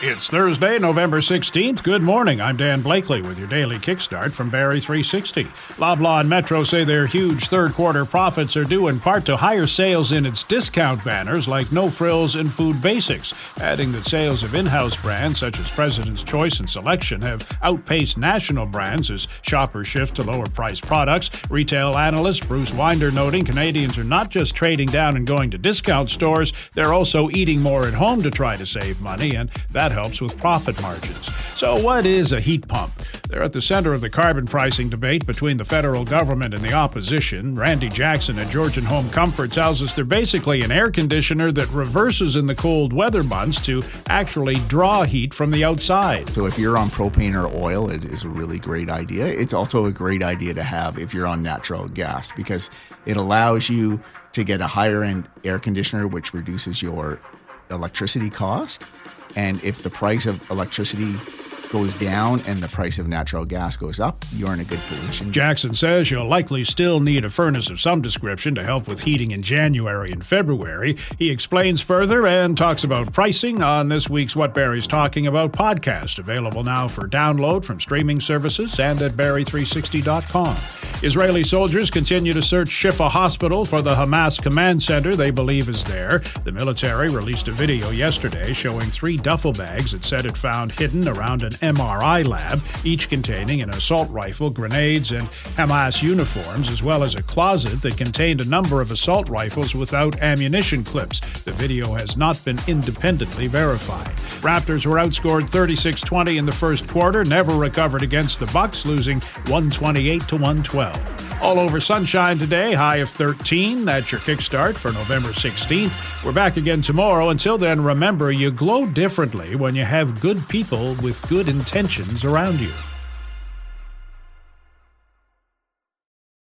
It's Thursday, November 16th. Good morning. I'm Dan Blakely with your daily kickstart from Barrie 360. Loblaw and Metro say their huge third quarter profits are due in part to higher sales in its discount banners like No Frills and Food Basics, adding that sales of in house brands such as President's Choice and Selection have outpaced national brands as shoppers shift to lower priced products. Retail analyst Bruce Winder noting Canadians are not just trading down and going to discount stores, they're also eating more at home to try to save money, and that that helps with profit margins. So, what is a heat pump? They're at the center of the carbon pricing debate between the federal government and the opposition. Randy Jackson at Georgian Home Comfort tells us they're basically an air conditioner that reverses in the cold weather months to actually draw heat from the outside. So, if you're on propane or oil, it is a really great idea. It's also a great idea to have if you're on natural gas because it allows you to get a higher end air conditioner, which reduces your electricity cost and if the price of electricity goes down and the price of natural gas goes up, you're in a good position. Jackson says you'll likely still need a furnace of some description to help with heating in January and February. He explains further and talks about pricing on this week's What Barrie's Talking About podcast, available now for download from streaming services and at barrie360.com. Israeli soldiers continue to search Shifa Hospital for the Hamas command center they believe is there. The military released a video yesterday showing three duffel bags it said it found hidden around an MRI lab, each containing an assault rifle, grenades, and Hamas uniforms, as well as a closet that contained a number of assault rifles without ammunition clips. The video has not been independently verified. Raptors were outscored 36-20 in the first quarter, never recovered against the Bucks, losing 128 to 112. All over sunshine today, high of 13. That's your kickstart for November 16th. We're back again tomorrow. Until then, remember you glow differently when you have good people with good intentions around you.